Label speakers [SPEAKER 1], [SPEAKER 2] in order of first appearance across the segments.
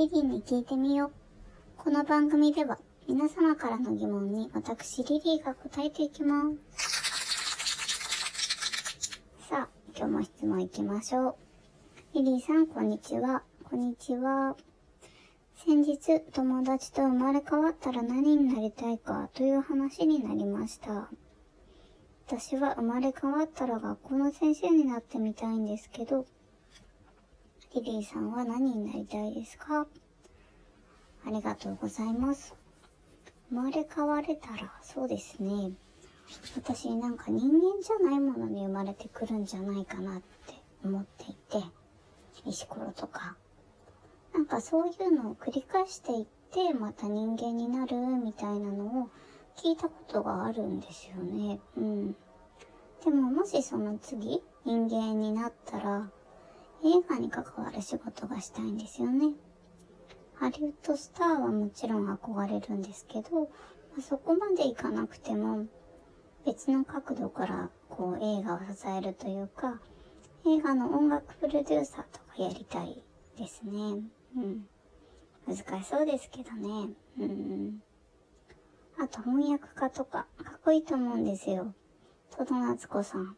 [SPEAKER 1] リリーに聞いてみよう。この番組では皆様からの疑問に私リリーが答えていきます。さあ、今日も質問いきましょう。リリーさん、こんにちは。こんにちは。先日、友達と生まれ変わったら何になりたいかという話になりました。私は生まれ変わったら学校の先生になってみたいんですけど、リリーさんは何になりたいですか？ありがとうございます。生まれ変われたら、そうですね。私なんか人間じゃないものに生まれてくるんじゃないかなって思っていて、石ころとか。なんかそういうのを繰り返していって、また人間になるみたいなのを聞いたことがあるんですよね。うん。でももしその次、人間になったら、映画に関わる仕事がしたいんですよね。ハリウッドスターはもちろん憧れるんですけど、まあ、そこまでいかなくても、別の角度からこう映画を支えるというか、映画の音楽プロデューサーとかやりたいですね。うん。難しそうですけどね。うん。あと翻訳家とか、かっこいいと思うんですよ。戸田夏子さん。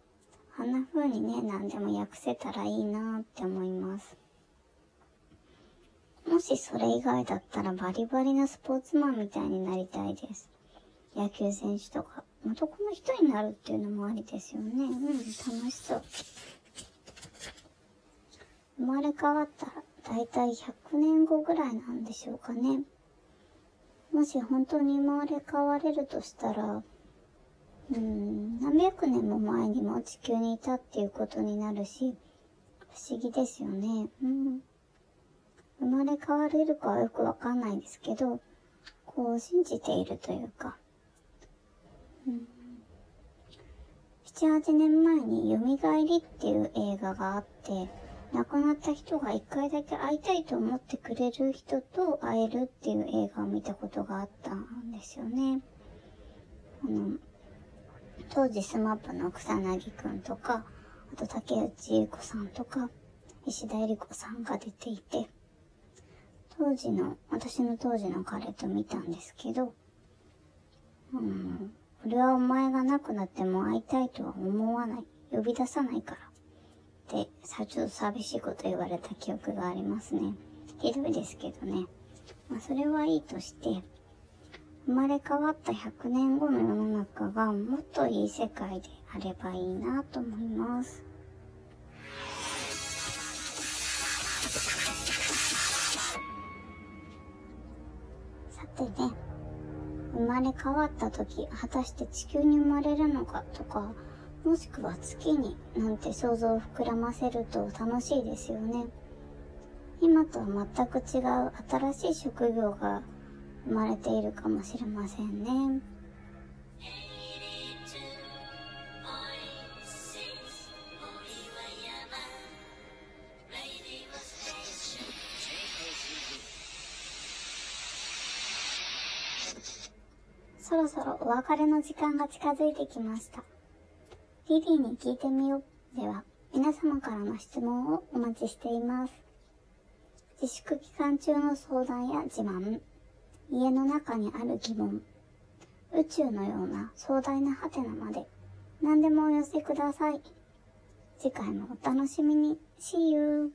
[SPEAKER 1] あんな風にね、何でも訳せたらいいなって思います。もしそれ以外だったらバリバリなスポーツマンみたいになりたいです。野球選手とか、男の人になるっていうのもありですよね。うん、楽しそう。生まれ変わったら、だいたい100年後ぐらいなんでしょうかね。もし本当に生まれ変われるとしたら、うん、何百年も前にも地球にいたっていうことになるし、不思議ですよね。うん。生まれ変われるかはよくわかんないですけど、こう信じているというか、うん、7、8年前に蘇りっていう映画があって、亡くなった人が一回だけ会いたいと思ってくれる人と会えるっていう映画を見たことがあったんですよね。あの、当時スマップの草薙くんとか、あと竹内優子さんとか、石田えり子さんが出ていて、当時の、私の当時の彼と見たんですけど、うん、俺はお前が亡くなっても会いたいとは思わない。呼び出さないから。って、さ、ちょっと寂しいこと言われた記憶がありますね。ひどいですけどね。まあ、それはいいとして、生まれ変わった100年後の世の中がもっといい世界であればいいなと思います。さてね、生まれ変わった時、果たして地球に生まれるのかとか、もしくは月になんて想像を膨らませると楽しいですよね。今とは全く違う新しい職業が生まれているかもしれませんね。そろそろお別れの時間が近づいてきました。リリーに聞いてみよう。では、皆様からの質問をお待ちしています。自粛期間中の相談や自慢、家の中にある疑問、宇宙のような壮大なハテナまで何でもお寄せください。次回もお楽しみに。See you!